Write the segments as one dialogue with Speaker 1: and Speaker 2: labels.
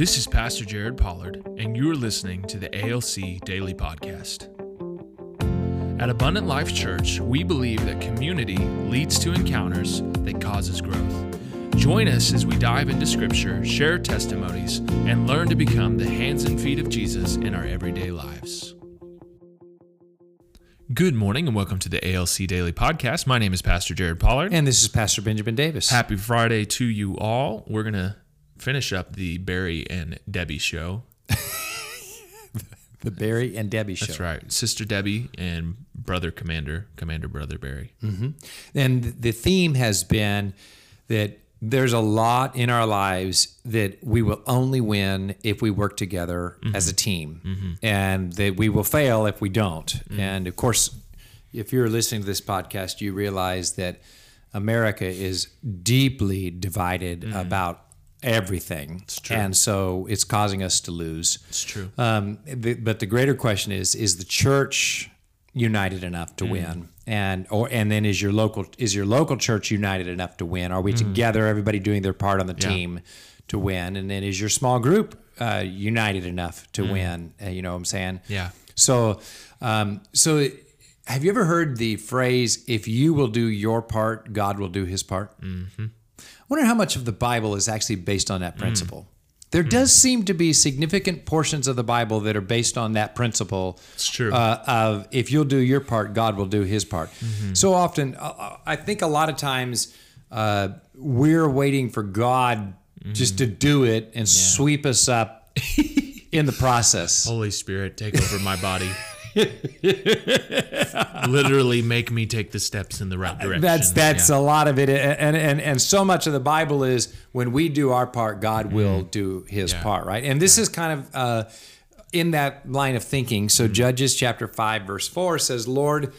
Speaker 1: This is Pastor Jared Pollard, and you're listening to the ALC Daily Podcast. At Abundant Life Church, we believe that community leads to encounters that causes growth. Join us as we dive into Scripture, share testimonies, and learn to become the hands and feet of Jesus in our everyday lives. Good morning and welcome to the ALC Daily Podcast. My name is Pastor Jared Pollard.
Speaker 2: And this is Pastor Benjamin Davis.
Speaker 1: Happy Friday to you all. We're going to finish up the Barry and Debbie show.
Speaker 2: the Barry and Debbie show.
Speaker 1: That's right. Sister Debbie and Brother Commander, Commander Brother Barry.
Speaker 2: Mm-hmm. And the theme has been that there's a lot in our lives that we will only win if we work together mm-hmm. as a team, mm-hmm. and that we will fail if we don't. Mm-hmm. And of course, if you're listening to this podcast, you realize that America is deeply divided mm-hmm. about everything. It's true. And so it's causing us to lose.
Speaker 1: It's true.
Speaker 2: Um, the, but the greater question is: Is the church united enough to mm. win? and or and then is your local is your local church united enough to win? Are we mm. together, everybody doing their part on the team to win? And then is your small group uh, united enough to mm. win? Uh, you know what I'm saying?
Speaker 1: Yeah.
Speaker 2: So, um, so have you ever heard the phrase "If you will do your part, God will do His part"? Mm-hmm. I wonder how much of the Bible is actually based on that mm. principle. Mm. There mm. does seem to be significant portions of the Bible that are based on that principle.
Speaker 1: It's true.
Speaker 2: Uh, of if you'll do your part, God will do His part. Mm-hmm. So often, uh, I think a lot of times uh, we're waiting for God mm-hmm. just to do it and yeah. sweep us up in the process.
Speaker 1: Holy Spirit, take over my body. Literally make me take the steps in the right direction.
Speaker 2: That's that's yeah. a lot of it, and and and so much of the Bible is when we do our part, God mm will do His yeah. part, right? And this yeah. is kind of uh, in that line of thinking. So mm Judges chapter five verse four says, "Lord."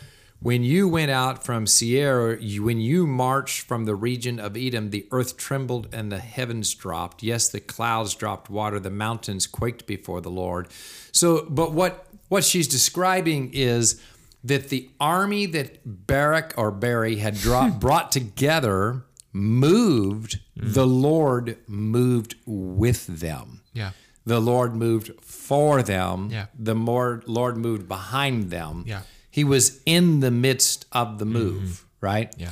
Speaker 2: When you went out from Seir, when you marched from the region of Edom, the earth trembled and the heavens dropped. Yes, the clouds dropped water, the mountains quaked before the Lord. So, but what what she's describing is that the army that Barak or Barry had dropped, brought together moved, mm. the Lord moved with them.
Speaker 1: Yeah.
Speaker 2: The Lord moved for them.
Speaker 1: Yeah.
Speaker 2: The more Lord moved behind them.
Speaker 1: Yeah.
Speaker 2: He was in the midst of the move, mm-hmm. right?
Speaker 1: Yeah.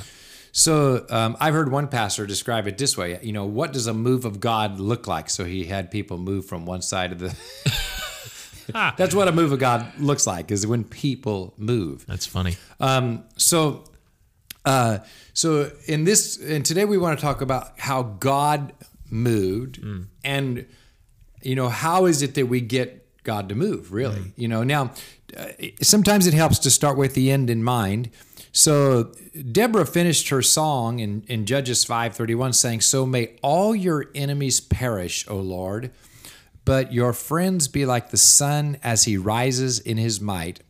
Speaker 2: So um, I've heard one pastor describe it this way. You know, what does a move of God look like? So he had people move from one side of the That's what a move of God looks like, is when people move.
Speaker 1: That's funny.
Speaker 2: Um, so, uh, so in this, and today we want to talk about how God moved, mm. and you know how is it that we get God to move? Really, mm. you know. Now, uh, sometimes it helps to start with the end in mind. So Deborah finished her song in, in Judges 5:31 saying, "So may all your enemies perish, O Lord." But your friends be like the sun as he rises in his might.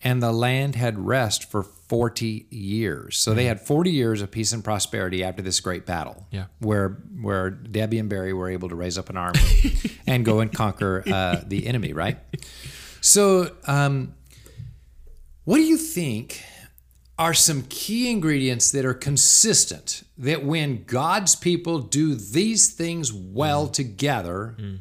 Speaker 2: And the land had rest for 40 years. So they had 40 years of peace and prosperity after this great battle.
Speaker 1: Yeah.
Speaker 2: Where where Debbie and Barry were able to raise up an army and go and conquer uh, the enemy, right? So, um, what do you think are some key ingredients that are consistent that when God's people do these things well mm. together, mm.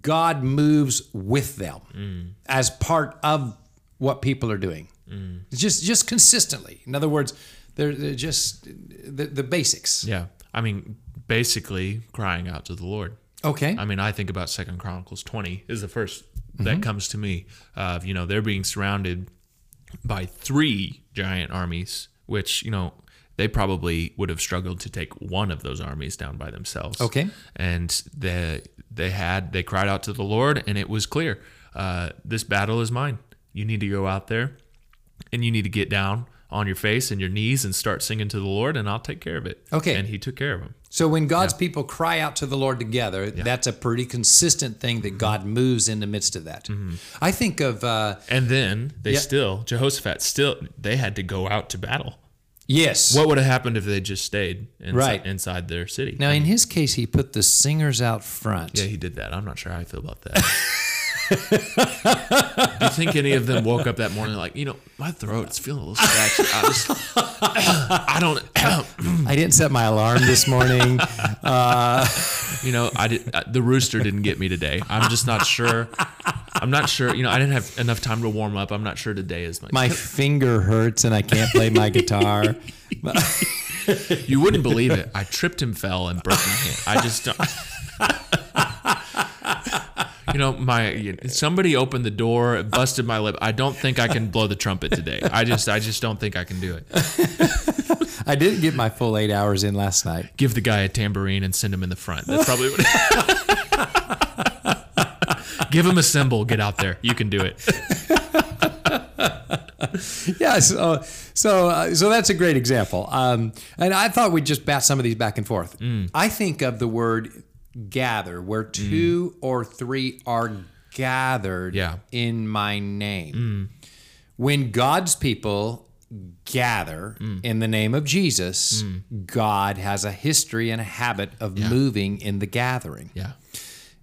Speaker 2: God moves with them mm. as part of what people are doing. Mm. Just just consistently. In other words, they're, they're just the, the basics.
Speaker 1: Yeah. I mean, basically crying out to the Lord.
Speaker 2: Okay.
Speaker 1: I mean, I think about Second Chronicles 20 is the 1st that mm-hmm. comes to me. Uh, you know, they're being surrounded by three giant armies, which, you know, they probably would have struggled to take one of those armies down by themselves.
Speaker 2: Okay.
Speaker 1: And the they had they cried out to the Lord, and it was clear, uh, this battle is mine. You need to go out there, and you need to get down on your face and your knees and start singing to the Lord, and I'll take care of it.
Speaker 2: Okay.
Speaker 1: And He took care of them.
Speaker 2: So when God's yeah. people cry out to the Lord together, yeah. that's a pretty consistent thing that mm-hmm. God moves in the midst of that. Mm-hmm. I think of uh,
Speaker 1: and then they yeah. still Jehoshaphat still they had to go out to battle.
Speaker 2: Yes.
Speaker 1: What would have happened if they just stayed inside, right. inside their city?
Speaker 2: Now, I mean, in his case, he put the singers out front.
Speaker 1: Yeah, he did that. I'm not sure how I feel about that. Do you think any of them woke up that morning like, you know, my throat's feeling a little scratchy. I just, I don't,
Speaker 2: I didn't set my alarm this morning. Uh,
Speaker 1: you know, I did. Uh, the rooster didn't get me today. I'm just not sure. I'm not sure. You know, I didn't have enough time to warm up. I'm not sure today is my.
Speaker 2: my finger hurts and I can't play my guitar.
Speaker 1: You wouldn't believe it. I tripped and fell and broke my hand. I just don't. You know, my somebody opened the door, busted my lip. I don't think I can blow the trumpet today. I just, I just don't think I can do it.
Speaker 2: I didn't get my full eight hours in last night.
Speaker 1: Give the guy a tambourine and send him in the front. That's probably what. Give him a cymbal. Get out there. You can do it.
Speaker 2: yeah, so so uh, so that's a great example. Um, and I thought we'd just bat some of these back and forth. Mm. I think of the word gather, where mm. two or three are gathered
Speaker 1: Yeah.
Speaker 2: in my name. Mm. When God's people gather in the name of Jesus, God has a history and a habit of moving in the gathering.
Speaker 1: Yeah.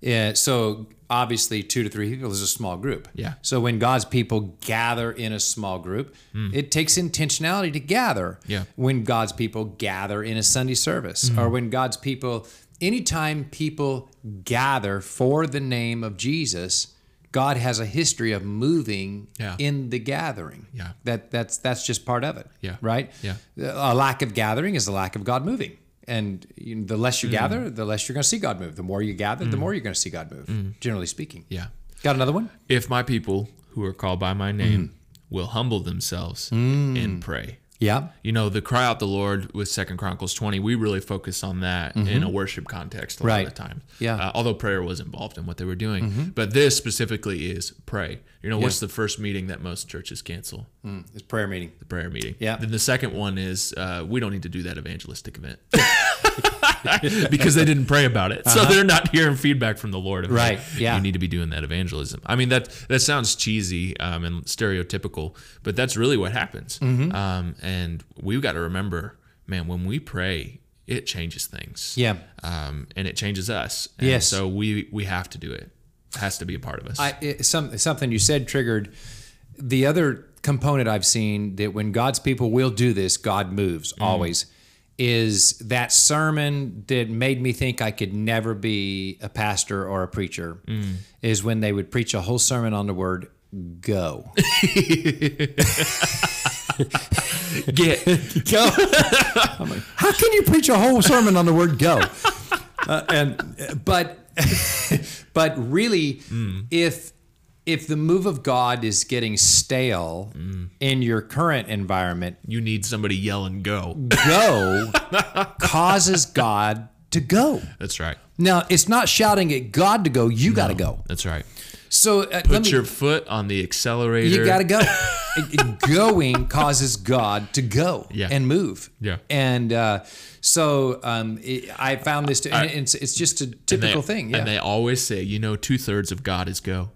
Speaker 2: Yeah, so obviously, two to three people is a small group.
Speaker 1: Yeah.
Speaker 2: So when God's people gather in a small group, hmm. it takes intentionality to gather.
Speaker 1: Yeah.
Speaker 2: When God's people gather in a Sunday service, hmm. or when God's people, anytime people gather for the name of Jesus, God has a history of moving
Speaker 1: Yeah.
Speaker 2: in the gathering.
Speaker 1: Yeah.
Speaker 2: That that's that's just part of it.
Speaker 1: Yeah.
Speaker 2: Right.
Speaker 1: Yeah.
Speaker 2: A lack of gathering is a lack of God moving. And you know, the less you
Speaker 1: Mm.
Speaker 2: gather, the less you're going to see God move. The more you gather, the more you're going to see God move,
Speaker 1: Mm.
Speaker 2: generally speaking.
Speaker 1: Yeah.
Speaker 2: Got another one?
Speaker 1: If my people who are called by my name will humble themselves and pray.
Speaker 2: Yeah.
Speaker 1: You know, the cry out the Lord with Second Chronicles 20, we really focus on that in a worship context a lot of the time.
Speaker 2: Yeah.
Speaker 1: Uh, although prayer was involved in what they were doing. But this specifically is pray. You know, what's the first meeting that most churches cancel?
Speaker 2: It's prayer meeting.
Speaker 1: The prayer meeting.
Speaker 2: Yeah.
Speaker 1: Then the second one is uh, we don't need to do that evangelistic event. because they didn't pray about it. So they're not hearing feedback from the Lord.
Speaker 2: Right,
Speaker 1: hey,
Speaker 2: yeah.
Speaker 1: You need to be doing that evangelism. I mean, that that sounds cheesy um, and stereotypical, but that's really what happens.
Speaker 2: Mm-hmm.
Speaker 1: Um, and we've got to remember, man, when we pray, it changes things.
Speaker 2: Yeah.
Speaker 1: Um, and it changes us. And
Speaker 2: Yes.
Speaker 1: So we we have to do it. It has to be a part of us.
Speaker 2: I, it, some, something you said triggered the other component I've seen that when God's people will do this, God moves
Speaker 1: Mm.
Speaker 2: always. Is that sermon that made me think I could never be a pastor or a preacher?
Speaker 1: Mm.
Speaker 2: Is when they would preach a whole sermon on the word "go."
Speaker 1: Get
Speaker 2: go. I'm like, how can you preach a whole sermon on the word go? Uh, and but but really, if if the move of God is getting stale in your current environment,
Speaker 1: you need somebody yelling go.
Speaker 2: go causes God to go.
Speaker 1: That's right.
Speaker 2: Now, it's not shouting at God to go. You got to go.
Speaker 1: That's right.
Speaker 2: So uh,
Speaker 1: Put
Speaker 2: me,
Speaker 1: your foot on the accelerator.
Speaker 2: You got to go. Going causes God to go
Speaker 1: Yeah.
Speaker 2: and move.
Speaker 1: Yeah.
Speaker 2: And uh, so um, it, I found this, to, and it's, it's just a
Speaker 1: And they-
Speaker 2: typical thing. Yeah.
Speaker 1: And they always say, you know, two thirds of God is go.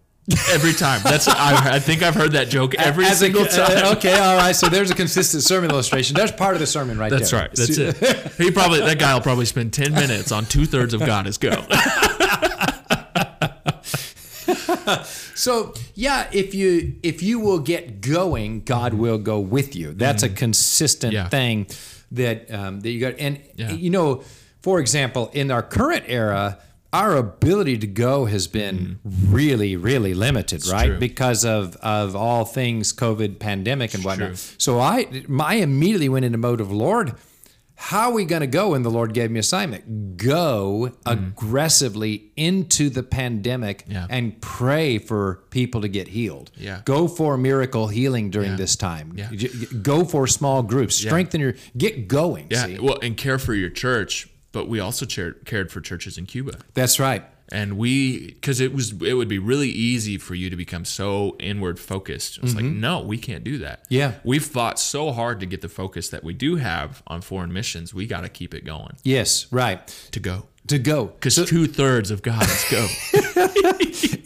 Speaker 1: Every time. That's I, I think I've heard that joke every
Speaker 2: As a-
Speaker 1: single time.
Speaker 2: uh, okay, all right. So there's a consistent sermon illustration. There's part of the sermon right
Speaker 1: That's
Speaker 2: there.
Speaker 1: right. That's it. He probably that guy will probably spend ten minutes on two thirds of God is go.
Speaker 2: So yeah, if you if you will get going, God will go with you. That's a consistent.
Speaker 1: Yeah.
Speaker 2: thing that um, that you got. And
Speaker 1: Yeah.
Speaker 2: you know, for example, in our current era, our ability to go has been really, really limited, right?
Speaker 1: Mm-hmm. true.
Speaker 2: Because of of all things COVID, pandemic, and whatnot.
Speaker 1: true.
Speaker 2: So I I immediately went into mode of Lord. How are we going to go? And the Lord gave me assignment. Go aggressively into the pandemic.
Speaker 1: Yeah.
Speaker 2: and pray for people to get healed.
Speaker 1: Yeah.
Speaker 2: Go for miracle healing during
Speaker 1: Yeah.
Speaker 2: this time.
Speaker 1: Yeah.
Speaker 2: Go for small groups. Strengthen your get going.
Speaker 1: Yeah.
Speaker 2: see?
Speaker 1: Well, and care for your church, but we also cared cared for churches in Cuba.
Speaker 2: That's right.
Speaker 1: and we because it was it would be really easy for you to become so inward focused it's like no we can't do that
Speaker 2: Mm-hmm. Yeah.
Speaker 1: we've fought so hard to get the focus that we do have on foreign missions we got to keep it going
Speaker 2: Yes, right.
Speaker 1: to go
Speaker 2: To go.
Speaker 1: because two-thirds of god is go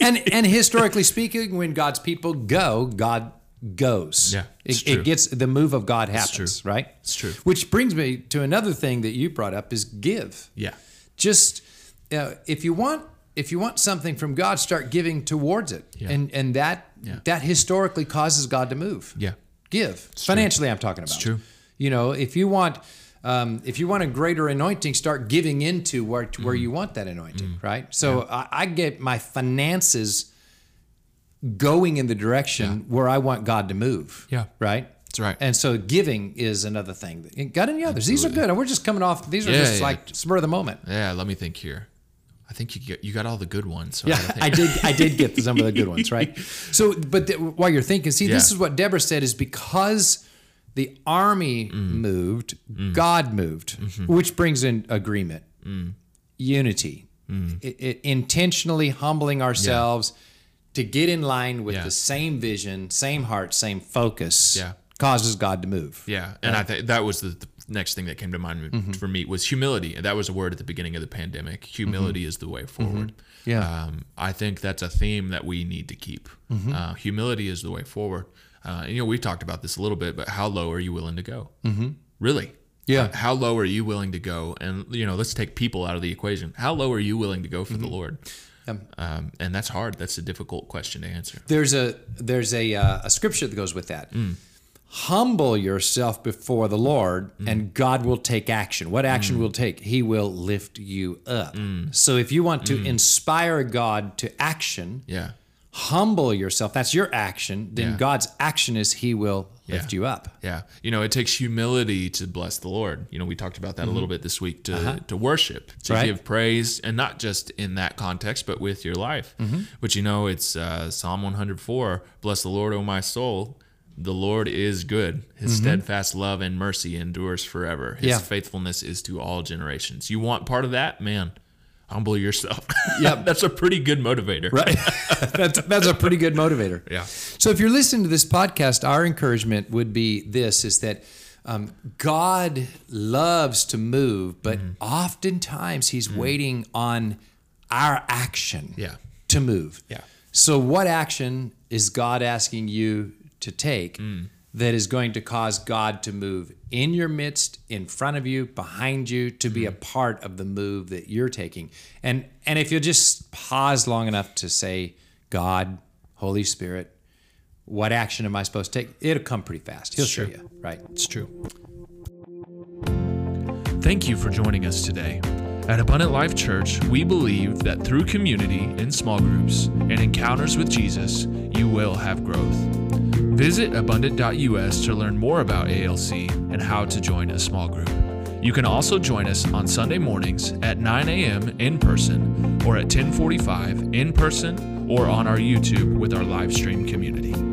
Speaker 2: and and historically speaking, when God's people go, God goes.
Speaker 1: Yeah,
Speaker 2: it, it gets the move of God happens, right?
Speaker 1: It's true.
Speaker 2: Which brings me to another thing that you brought up is give.
Speaker 1: yeah
Speaker 2: Just uh, if you want if you want something from God, start giving towards it,
Speaker 1: Yeah.
Speaker 2: and and that
Speaker 1: Yeah.
Speaker 2: that historically causes God to move.
Speaker 1: Yeah.
Speaker 2: Give financially. I'm talking about.
Speaker 1: It's true.
Speaker 2: You know, if you want. Um, if you want a greater anointing, start giving into where to where
Speaker 1: Mm.
Speaker 2: you want that anointing, right? So I, I get my finances going in the direction where I want God to move.
Speaker 1: Yeah.
Speaker 2: Right.
Speaker 1: That's right.
Speaker 2: And so giving is another thing. Got any others? These are good. And we're just coming off. These are
Speaker 1: Yeah,
Speaker 2: just
Speaker 1: yeah.
Speaker 2: like spur of the moment.
Speaker 1: Yeah, let me think here. I think you get, you got all the good ones. So I
Speaker 2: Yeah,
Speaker 1: think-
Speaker 2: I did. I did get some of the good ones, right? So, but th- while you're thinking, see, this is what Deborah said: is because the army
Speaker 1: Mm.
Speaker 2: moved, God moved,
Speaker 1: Mm-hmm.
Speaker 2: which brings in agreement,
Speaker 1: Mm.
Speaker 2: unity, I- I- intentionally humbling ourselves to get in line with
Speaker 1: Yeah.
Speaker 2: the same vision, same heart, same focus.
Speaker 1: Yeah.
Speaker 2: causes God to move.
Speaker 1: Yeah, and I think that was the, the next thing that came to mind
Speaker 2: Mm-hmm.
Speaker 1: for me was humility. And that was a word at the beginning of the pandemic. Humility is the way forward.
Speaker 2: Mm-hmm. Yeah.
Speaker 1: um, I think that's a theme that we need to keep.
Speaker 2: Mm-hmm.
Speaker 1: Uh, humility is the way forward. Uh, and, you know, we've talked about this a little bit, but how low are you willing to go? Mm-hmm. Really?
Speaker 2: Yeah.
Speaker 1: How low are you willing to go? And you know, let's take people out of the equation. How low are you willing to go for the
Speaker 2: Mm-hmm.
Speaker 1: Lord? Um, and that's hard. That's a difficult question to answer.
Speaker 2: There's a there's a uh, a scripture that goes with that. Mm. Humble yourself before the Lord, mm. and God will take action. What action mm. will take? He will lift you up. So if you want to inspire God to action,
Speaker 1: Yeah.
Speaker 2: Humble yourself. That's your action. Then
Speaker 1: Yeah.
Speaker 2: God's action is He will lift you up.
Speaker 1: Yeah, you know, it takes humility to bless the Lord. You know, we talked about that a little bit this week to to worship, to
Speaker 2: Mm-hmm. Uh-huh. Right.
Speaker 1: give praise, and not just in that context, but with your life.
Speaker 2: Mm-hmm.
Speaker 1: But you know, it's uh, Psalm 104: "Bless the Lord, O my soul. The Lord is good; His steadfast love and mercy endures forever. His
Speaker 2: Mm-hmm. Yeah.
Speaker 1: faithfulness is to all generations." You want part of that, man? Humble yourself.
Speaker 2: Yeah,
Speaker 1: that's a pretty good motivator.
Speaker 2: Right. that's that's a pretty good motivator.
Speaker 1: Yeah.
Speaker 2: So if you're listening to this podcast, our encouragement would be this: is that um, God loves to move, but
Speaker 1: Mm-hmm.
Speaker 2: oftentimes He's waiting on our action
Speaker 1: Yeah.
Speaker 2: to move.
Speaker 1: Yeah.
Speaker 2: So what action is God asking you to take
Speaker 1: Mm.
Speaker 2: That is going to cause God to move in your midst, in front of you, behind you, to be a
Speaker 1: Mm.
Speaker 2: part of the move that you're taking? And and if you'll just pause long enough to say, God, Holy Spirit, what action am I supposed to take? It'll come pretty fast. He'll show you, right?
Speaker 1: It's true. Thank you for joining us today. At Abundant Life Church, we believe that through community in small groups and encounters with Jesus, you will have growth. Visit abundant.us to learn more about ALC and how to join a small group. You can also join us on Sunday mornings at 9 a.m. in person or at 1045 in person or on our YouTube with our live stream community.